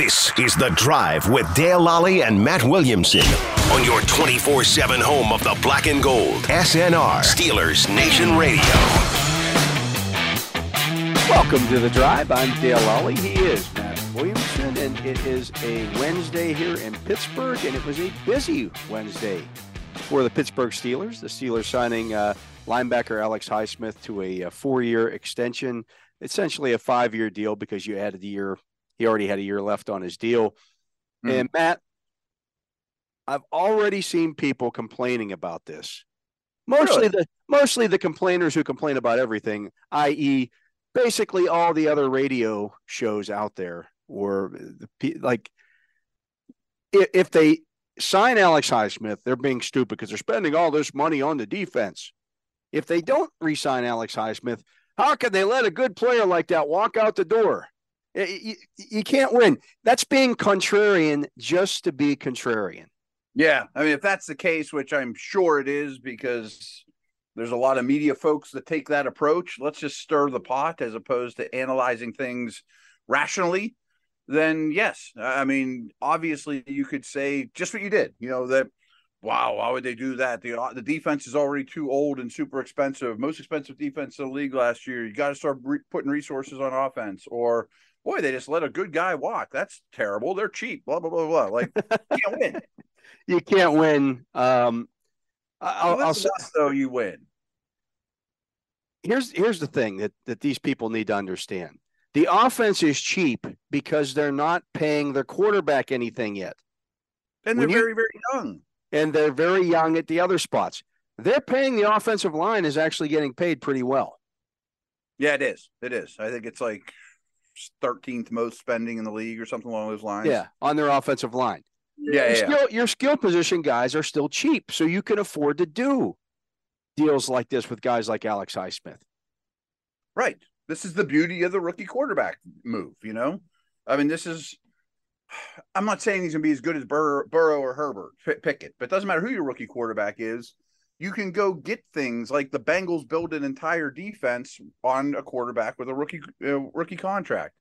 This is The Drive with Dale Lolley and Matt Williamson on your 24 7 home of the black and gold. SNR, Steelers Nation Radio. Welcome to The Drive. I'm Dale Lolley. He is Matt Williamson, and it is a Wednesday here in Pittsburgh, and it was a busy Wednesday for the Pittsburgh Steelers. The Steelers signing uh, linebacker Alex Highsmith to a, a four year extension, essentially a five year deal because you added a year he already had a year left on his deal. Mm. And Matt, I've already seen people complaining about this. Mostly really? the mostly the complainers who complain about everything, i.e., basically all the other radio shows out there, or the, like if, if they sign Alex Highsmith, they're being stupid because they're spending all this money on the defense. If they don't re-sign Alex Highsmith, how can they let a good player like that walk out the door? Eh, you, you can't win. That's being contrarian just to be contrarian. Yeah. I mean, if that's the case, which I'm sure it is, because there's a lot of media folks that take that approach, let's just stir the pot as opposed to analyzing things rationally. Then, yes. I mean, obviously, you could say just what you did, you know, that wow, why would they do that? The uh, the defense is already too old and super expensive. Most expensive defense in the league last year. You got to start re- putting resources on offense, or boy, they just let a good guy walk. That's terrible. They're cheap. Blah blah blah blah. Like you can't win. You can't win. Um, I'll, I'll say though you win. Here's here's the thing that that these people need to understand. The offense is cheap because they're not paying their quarterback anything yet. And they're you, very, very young. And they're very young at the other spots. They're paying the offensive line is actually getting paid pretty well. Yeah, it is. It is. I think it's like 13th most spending in the league or something along those lines. Yeah, on their offensive line. Yeah, your, yeah, skill, your skill position guys are still cheap, so you can afford to do deals like this with guys like Alex Highsmith. Right. This is the beauty of the rookie quarterback move. You know, I mean, this is. I'm not saying he's going to be as good as Burrow, Burrow or Herbert, Pickett, but it doesn't matter who your rookie quarterback is you can go get things like the Bengals build an entire defense on a quarterback with a rookie uh, rookie contract.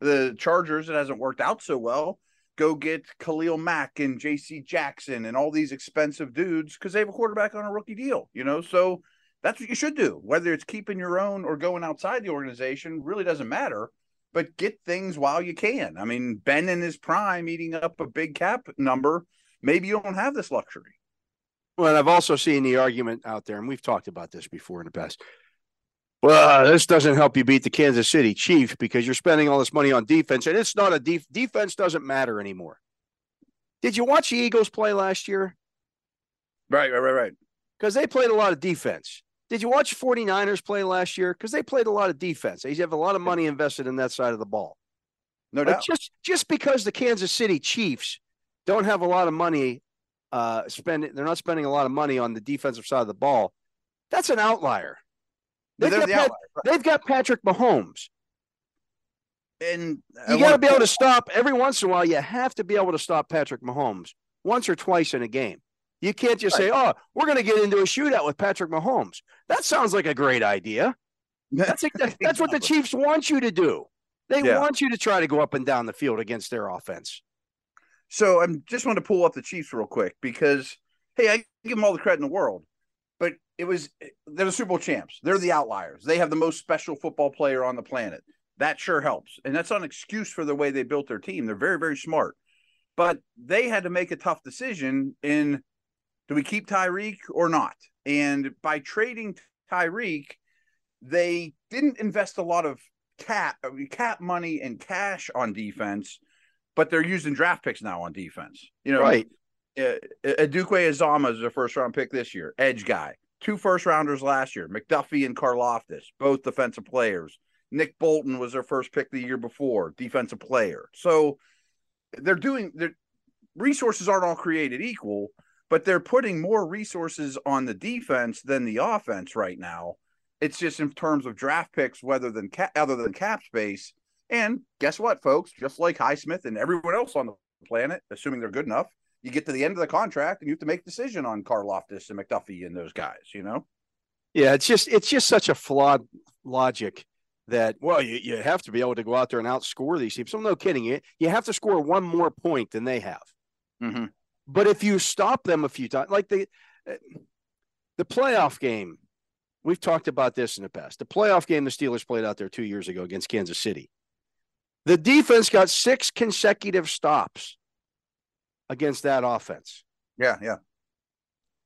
The Chargers, it hasn't worked out so well. Go get Khalil Mack and J.C. Jackson and all these expensive dudes because they have a quarterback on a rookie deal. You know, so that's what you should do. Whether it's keeping your own or going outside the organization, really doesn't matter. But get things while you can. I mean, Ben in his prime, eating up a big cap number. Maybe you don't have this luxury. Well, I've also seen the argument out there, and we've talked about this before in the past. Well, this doesn't help you beat the Kansas City Chiefs because you're spending all this money on defense, and it's not a def- defense doesn't matter anymore. Did you watch the Eagles play last year? Right, right, right, right. Because they played a lot of defense. Did you watch 49ers play last year? Because they played a lot of defense. They have a lot of money invested in that side of the ball. No doubt. just just because the Kansas City Chiefs don't have a lot of money uh, spending they're not spending a lot of money on the defensive side of the ball. That's an outlier. They've, got, the outlier. they've got Patrick Mahomes. And you got to be able to stop every once in a while. You have to be able to stop Patrick Mahomes once or twice in a game. You can't just right. say, "Oh, we're going to get into a shootout with Patrick Mahomes." That sounds like a great idea. That's that's what the Chiefs want you to do. They yeah. want you to try to go up and down the field against their offense. So I'm just want to pull up the Chiefs real quick because hey, I give them all the credit in the world, but it was they're the Super Bowl champs. They're the outliers. They have the most special football player on the planet. That sure helps, and that's not an excuse for the way they built their team. They're very very smart, but they had to make a tough decision in do we keep Tyreek or not? And by trading Tyreek, they didn't invest a lot of cap uh, cap money and cash on defense but they're using draft picks now on defense. You know, right? Uh, Udike Uzomah is a first round pick this year, edge guy. Two first rounders last year, McDuffie and Karlaftis, both defensive players. Nick Bolton was their first pick the year before, defensive player. So they're doing their resources aren't all created equal, but they're putting more resources on the defense than the offense right now. It's just in terms of draft picks, whether than cap, other than cap space. And guess what, folks? Just like Highsmith and everyone else on the planet, assuming they're good enough, you get to the end of the contract and you have to make a decision on Karlaftis and McDuffie and those guys. You know? Yeah, it's just it's just such a flawed logic that well you, you have to be able to go out there and outscore these teams. So no kidding, you you have to score one more point than they have. Mm-hmm. But if you stop them a few times, like the uh, the playoff game, we've talked about this in the past. The playoff game the Steelers played out there two years ago against Kansas City. The defense got six consecutive stops against that offense. Yeah, yeah.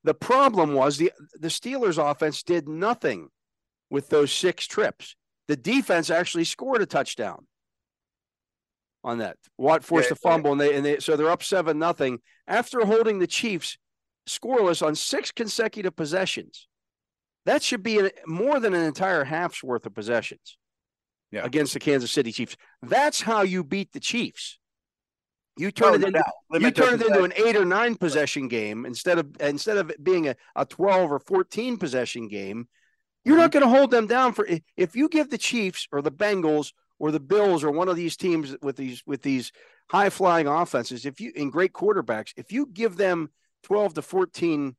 The problem was the the Steelers offense did nothing with those six trips. The defense actually scored a touchdown on that. Watt forced Yeah, a fumble, and they and they so they're up seven nothing after holding the Chiefs scoreless on six consecutive possessions. That should be more than an entire half's worth of possessions Yeah. against the Kansas City Chiefs. That's how you beat the Chiefs. You turn Oh, it into doubt. you turn it into an eight or nine possession game instead of instead of it being a, a 12 or 14 possession game you're not Mm-hmm. going to hold them down for if you give the chiefs or the bengals or the bills or one of these teams with these with these high flying offenses if you in great quarterbacks if you give them 12 to 14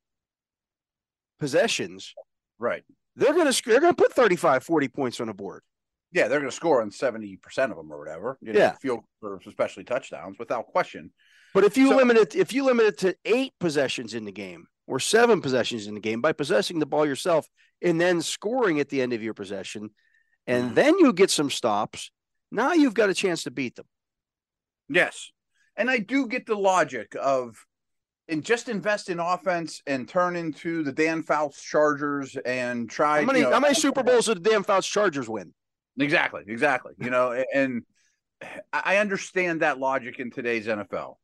possessions Right. they're going to they're going to put 35 40 points on the board Yeah, they're going to score on 70% of them or whatever. You know, Yeah. Field or especially touchdowns without question. But if you So- limit it, if you limit it to eight possessions in the game or seven possessions in the game by possessing the ball yourself and then scoring at the end of your possession, and Mhm. then you get some stops, now you've got a chance to beat them. Yes. And I do get the logic of and just invest in offense and turn into the Dan Fouts Chargers and try How many you know, how many Super Bowls did the Dan Fouts Chargers win? Exactly, exactly. You know, and I understand that logic in today's NFL.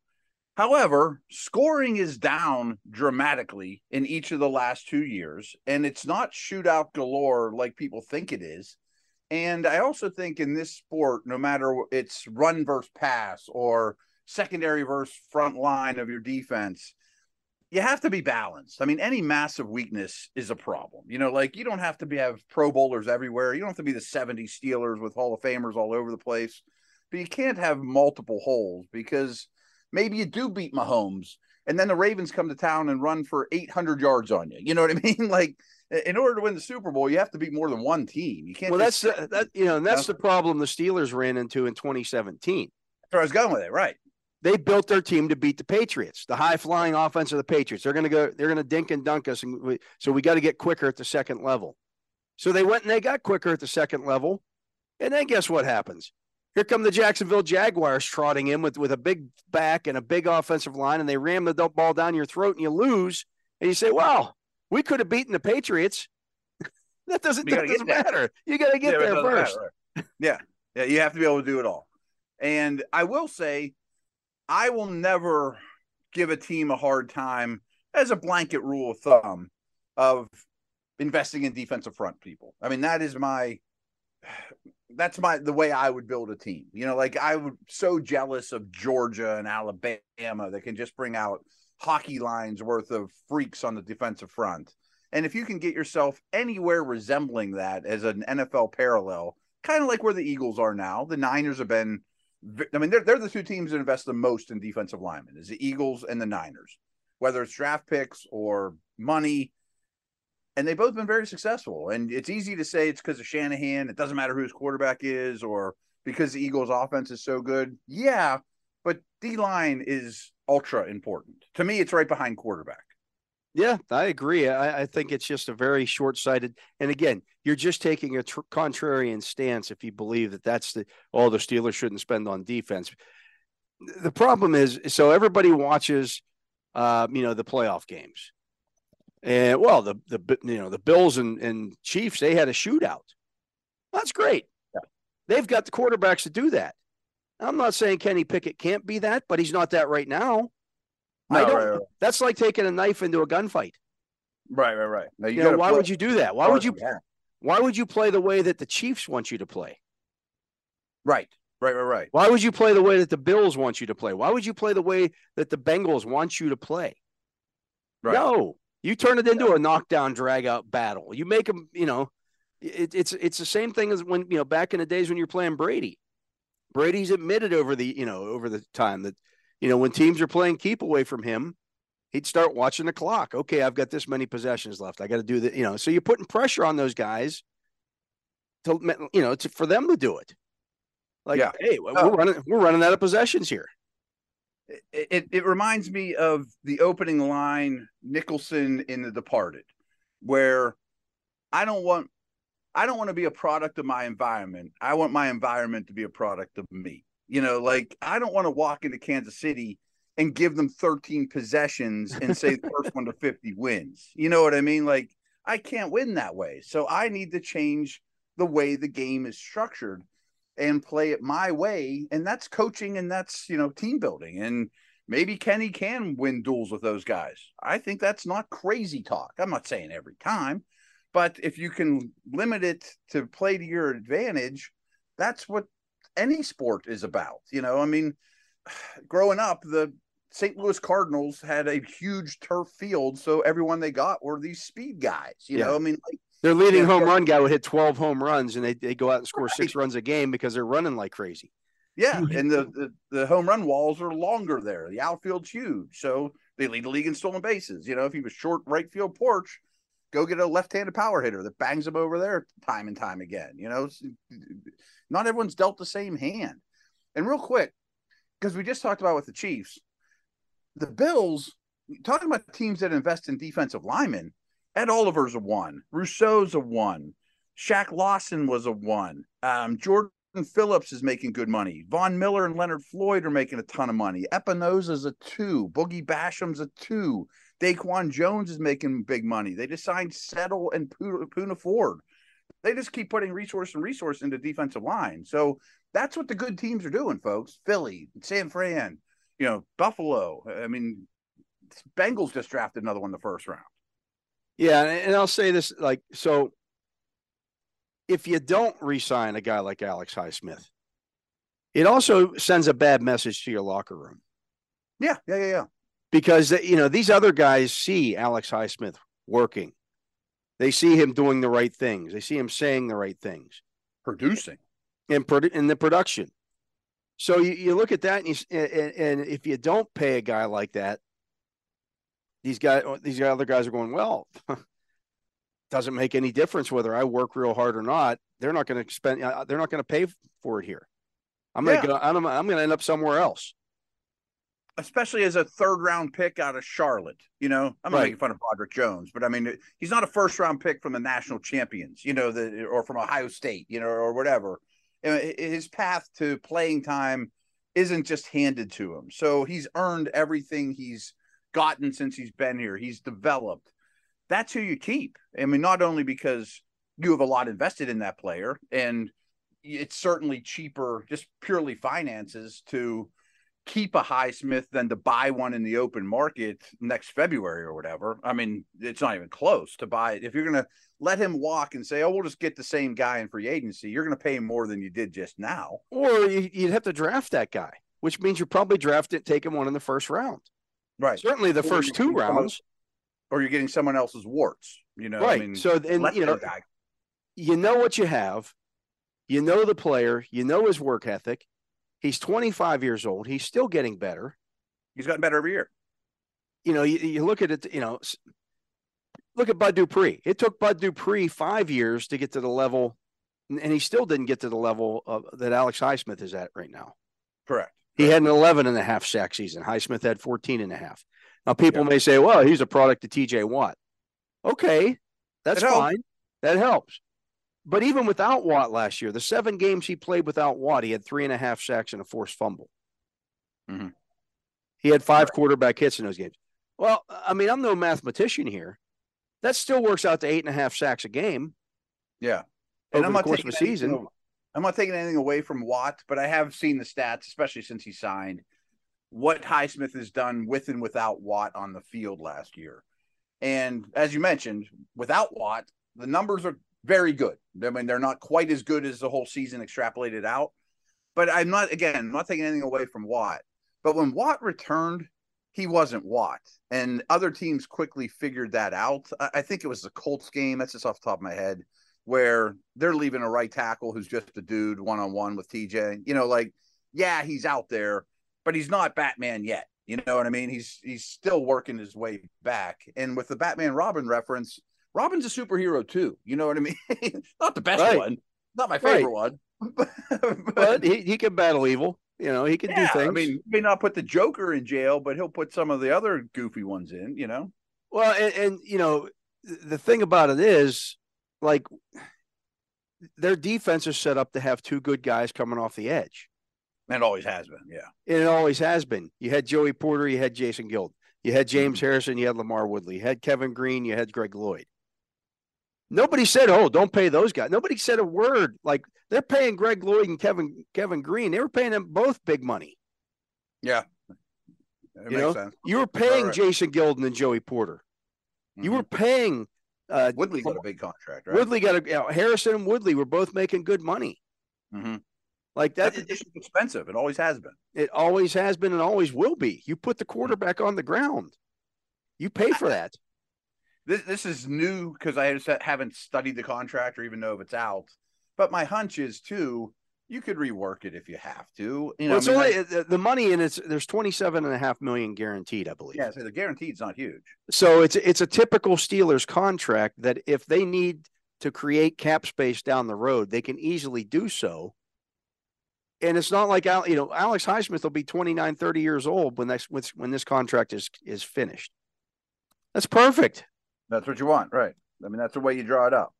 However, scoring is down dramatically in each of the last two years, and it's not shootout galore like people think it is. And I also think in this sport, no matter it's run versus pass or secondary versus front line of your defense, you have to be balanced. I mean, any massive weakness is a problem. You know, like you don't have to be have pro bowlers everywhere. You don't have to be the 70 Steelers with Hall of Famers all over the place. But you can't have multiple holes because maybe you do beat Mahomes and then the Ravens come to town and run for 800 yards on you. You know what I mean? Like in order to win the Super Bowl, you have to beat more than one team. You can't Well, that's just, the, that you know, and that's Yeah. the problem the Steelers ran into in 2017. that's where I was going with it, right? They built their team to beat the Patriots, the high flying offense of the Patriots. They're going to go, they're going to dink and dunk us, and we, so we got to get quicker at the second level. So they went and they got quicker at the second level, and then guess what happens? Here come the Jacksonville Jaguars trotting in with, with a big back and a big offensive line, and they ram the ball down your throat, and you lose. And you say, "Wow, we could have beaten the Patriots." that doesn't, that doesn't matter. You got to get Yeah, there first. matter, yeah. Yeah. You have to be able to do it all. And I will say, I will never give a team a hard time as a blanket rule of thumb of investing in defensive front people. I mean, that is my that's my the way I would build a team. You know, like I would so jealous of Georgia and Alabama that can just bring out hockey lines worth of freaks on the defensive front. And if you can get yourself anywhere resembling that as an NFL parallel, kind of like where the Eagles are now, the Niners have been. I mean, they're they're the two teams that invest the most in defensive linemen, is the Eagles and the Niners, whether it's draft picks or money. And they've both been very successful. And it's easy to say it's because of Shanahan. It doesn't matter who his quarterback is, or because the Eagles' offense is so good. Yeah, but D line is ultra important. To me, it's right behind quarterback. Yeah, I agree. I, I think it's just a very short sighted. And again, you're just taking a tr- contrarian stance if you believe that that's the all the Steelers shouldn't spend on defense. The problem is, so everybody watches, uh, you know, the playoff games, and well, the the you know the Bills and, and Chiefs they had a shootout. That's great. Yeah. They've got the quarterbacks to do that. I'm not saying Kenny Pickett can't be that, but he's not that right now. I don't. right, right. That's like taking a knife into a gunfight. Right, right, right. Now You, you know, why play- would you do that? Why would you Yeah. why would you play the way that the Chiefs want you to play? Right. Right, right, right. Why would you play the way that the Bills want you to play? Why would you play the way that the Bengals want you to play? Right. No, you turn it into a knockdown, drag out battle. You make them, you know, it, it's it's the same thing as when you know back in the days when you're playing Brady. Brady's admitted over the you know over the time that you know when teams are playing keep away from him, he'd start watching the clock. Okay, I've got this many possessions left. I got to do that. You know, so you're putting pressure on those guys to you know to, for them to do it. Like, Yeah. hey, we're Oh. running we're running out of possessions here. it, it, it reminds me of the opening line Nicholson in The Departed, where I don't want I don't want to be a product of my environment. I want my environment to be a product of me. You know, like I don't want to walk into Kansas City and give them 13 possessions and say the first one to 50 wins. You know what I mean? Like I can't win that way. So I need to change the way the game is structured and play it my way. And that's coaching and that's, you know, team building. And maybe Kenny can win duels with those guys. I think that's not crazy talk. I'm not saying every time, but if you can limit it to play to your advantage, that's what any sport is about. You know, I mean, growing up, the St. Louis Cardinals had a huge turf field, so everyone they got were these speed guys. You Yeah. know, I mean, like, Their leading home run guy would hit 12 home runs and they, they go out and score six runs a game because they're running like crazy. Yeah, and the, the the home run walls are longer there. The outfield's huge, so they lead the league in stolen bases. You know, if he was short right field porch, go get a left-handed power hitter that bangs him over there time and time again. You know, not everyone's dealt the same hand. And real quick, because we just talked about with the Chiefs, the Bills talking about teams that invest in defensive linemen. Ed Oliver's a one. Rousseau's a one. Shaq Lawson was a one. Um, Jordan Phillips is making good money. Von Miller and Leonard Floyd are making a ton of money. Epenesa's a two. Boogie Basham's a two. DaQuan Jones is making big money. They just signed Settle and Poona, Poona Ford. They just keep putting resource and resource into defensive line. So that's what the good teams are doing, folks. Philly, San Fran, you know, Buffalo. I mean, Bengals just drafted another one in the first round. Yeah, and and I'll say this like so if you don't re-sign a guy like Alex Highsmith, it also sends a bad message to your locker room Yeah, yeah, yeah, yeah. because you know these other guys see Alex Highsmith working. They see him doing the right things. They see him saying the right things Producing. in produ- in the production. So you, you look at that and, you, and, and if you don't pay a guy like that, these guys these other guys are going well. Doesn't make any difference whether I work real hard or not. They're not going to spend. uh, They're not going to pay for it here. I'm going to go. I'm, I'm going to end up somewhere else. Especially as a third round pick out of Charlotte. You know, I'm not Right. making fun of Broderick Jones, but I mean, he's not a first round pick from the national champions, you know, the or from Ohio State, you know, or whatever. Hi- His path to playing time isn't just handed to him. So he's earned everything he's gotten since he's been here. He's developed. That's who you keep. I mean, not only because you have a lot invested in that player, and it's certainly cheaper, just purely finances, to keep a Highsmith than to buy one in the open market next February or whatever. I mean, it's not even close to buy it. If you're going to let him walk and say, "Oh, we'll just get the same guy in free agency," you're going to pay him more than you did just now. Or you, you'd have to draft that guy, which means you probably draft it, take him one in the first round. Right. Certainly the Or first two you come up- rounds. Or you're getting someone else's warts, you know. right. I mean, so and let you know guy. you know what you have. You know the player. You know his work ethic. He's 25 years old. He's still getting better. He's gotten better every year. You know, you, you look at it, you know, look at Bud Dupree. It took Bud Dupree five years to get to the level, and he still didn't get to the level of, that Alex Highsmith is at right now. Correct. He had an 11 and a half sack season. Highsmith had 14 and a half. Now, people may say, well, he's a product of TJ Watt. Okay, that's helps. fine. That helps. But even without Watt last year, the seven games he played without Watt, he had three and a half sacks and a forced fumble. Mhm. He had five quarterback hits in those games. Well, I mean, I'm no mathematician here. That still works out to eight and a half sacks a game Yeah. over And I'm the not course of a season. anything- I'm not taking anything away from Watt, but I have seen the stats, especially since he signed, what Highsmith has done with and without Watt on the field last year. And as you mentioned, without Watt, the numbers are very good. I mean, they're not quite as good as the whole season extrapolated out, But I'm not again, I'm not taking anything away from Watt. But when Watt returned, he wasn't Watt. And other teams quickly figured that out. I, think it was the Colts game, that's just off the top of my head, where they're leaving a right tackle who's just a dude one on one with TJ. You know, like, yeah, he's out there, but he's not Batman yet. You know what I mean? He's he's still working his way back. And with the Batman Robin reference, Robin's a superhero too. You know what I mean? not the best Right. one, not my favorite Right. one, but, But he, he can battle evil. You know, he can yeah, do things. I mean, he may not put the Joker in jail, but he'll put some of the other goofy ones in. You know? Well, and, and you know, the thing about it is, like, their defense is set up to have two good guys coming off the edge. And it always has been. Yeah. And it always has been. You had Joey Porter, you had Jason Gild, you had James mm-hmm. Harrison, you had LaMarr Woodley, you had Kevin Greene, you had Greg Lloyd. Nobody said, "Oh, don't pay those guys." Nobody said a word. Like they're paying Greg Lloyd and Kevin Kevin Greene. They were paying them both big money. Yeah. It You makes know, sense. You were paying right. Jason Gildon and Joey Porter. You Mhm. were paying uh, Woodley got a big contract, right? Woodley got a you know, Harrison and Woodley were both making good money. hmm Like That that, position's expensive. It always has been. it always has been and always will be. You put the quarterback on the ground, you pay for that. This this is new because I haven't studied the contract or even know if it's out. But my hunch is too, you could rework it if you have to. You know, Well, it's I mean, only like- the- the money in it's there's 27 and a half million guaranteed, I believe. yeah, so the guaranteed's not huge. So it's it's a typical Steelers contract that if they need to create cap space down the road, they can easily do so. And it's not like you know, Alex Highsmith will be 29, 30 years old when this when this contract is is finished. That's perfect. That's what you want, right? I mean, that's the way you draw it up.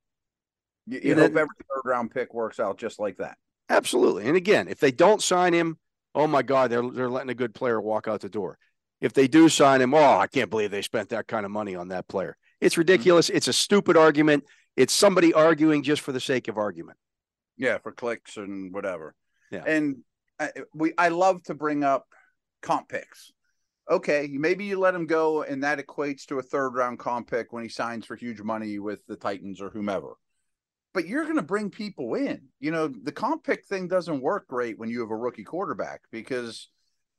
You, you hope then- every third round pick works out just like that. Absolutely. And again, if they don't sign him, oh my God, they're they're letting a good player walk out the door. If they do sign him, oh, I can't believe they spent that kind of money on that player. It's mm-hmm. ridiculous. It's a stupid argument. It's somebody arguing just for the sake of argument. Yeah, for clicks and whatever. Yeah. And I, we, I love to bring up comp picks. Okay, maybe you let him go, and that equates to a third round comp pick when he signs for huge money with the Titans or whomever. But you're going to bring people in. You know, the comp pick thing doesn't work great when you have a rookie quarterback because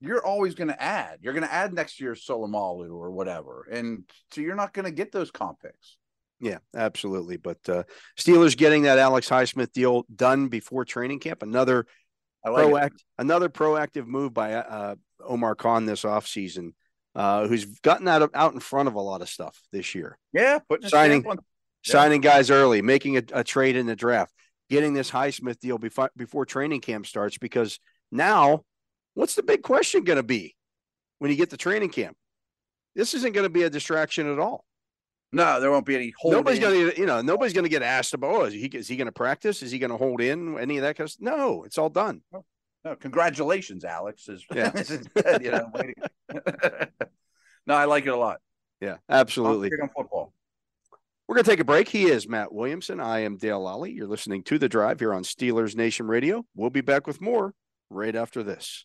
you're always going to add. You're going to add next year's Solomalu or whatever, and so you're not going to get those comp picks. Yeah, absolutely. But uh, Steelers getting that Alex Highsmith deal done before training camp. Another I like it. proact, another proactive move by uh, Omar Khan this offseason, uh, who's gotten out of, out in front of a lot of stuff this year. Yeah, putting Signing- Yeah. signing guys early, making a, a trade in the draft, getting this Highsmith deal before before training camp starts. Because now, what's the big question going to be when you get to training camp? This isn't going to be a distraction at all. No, there won't be any holding. Nobody's going to, you know, nobody's going to get asked about. Oh, is he is he going to practice? Is he going to hold in any of that? Kind of, no, it's all done. No, congratulations, Alex. Is, Yeah. is you know. no, I like it a lot. Yeah, absolutely. On football. We're going to take a break. He is Matt Williamson. I am Dale Lolley. You're listening to The Drive here on Steelers Nation Radio. We'll be back with more right after this.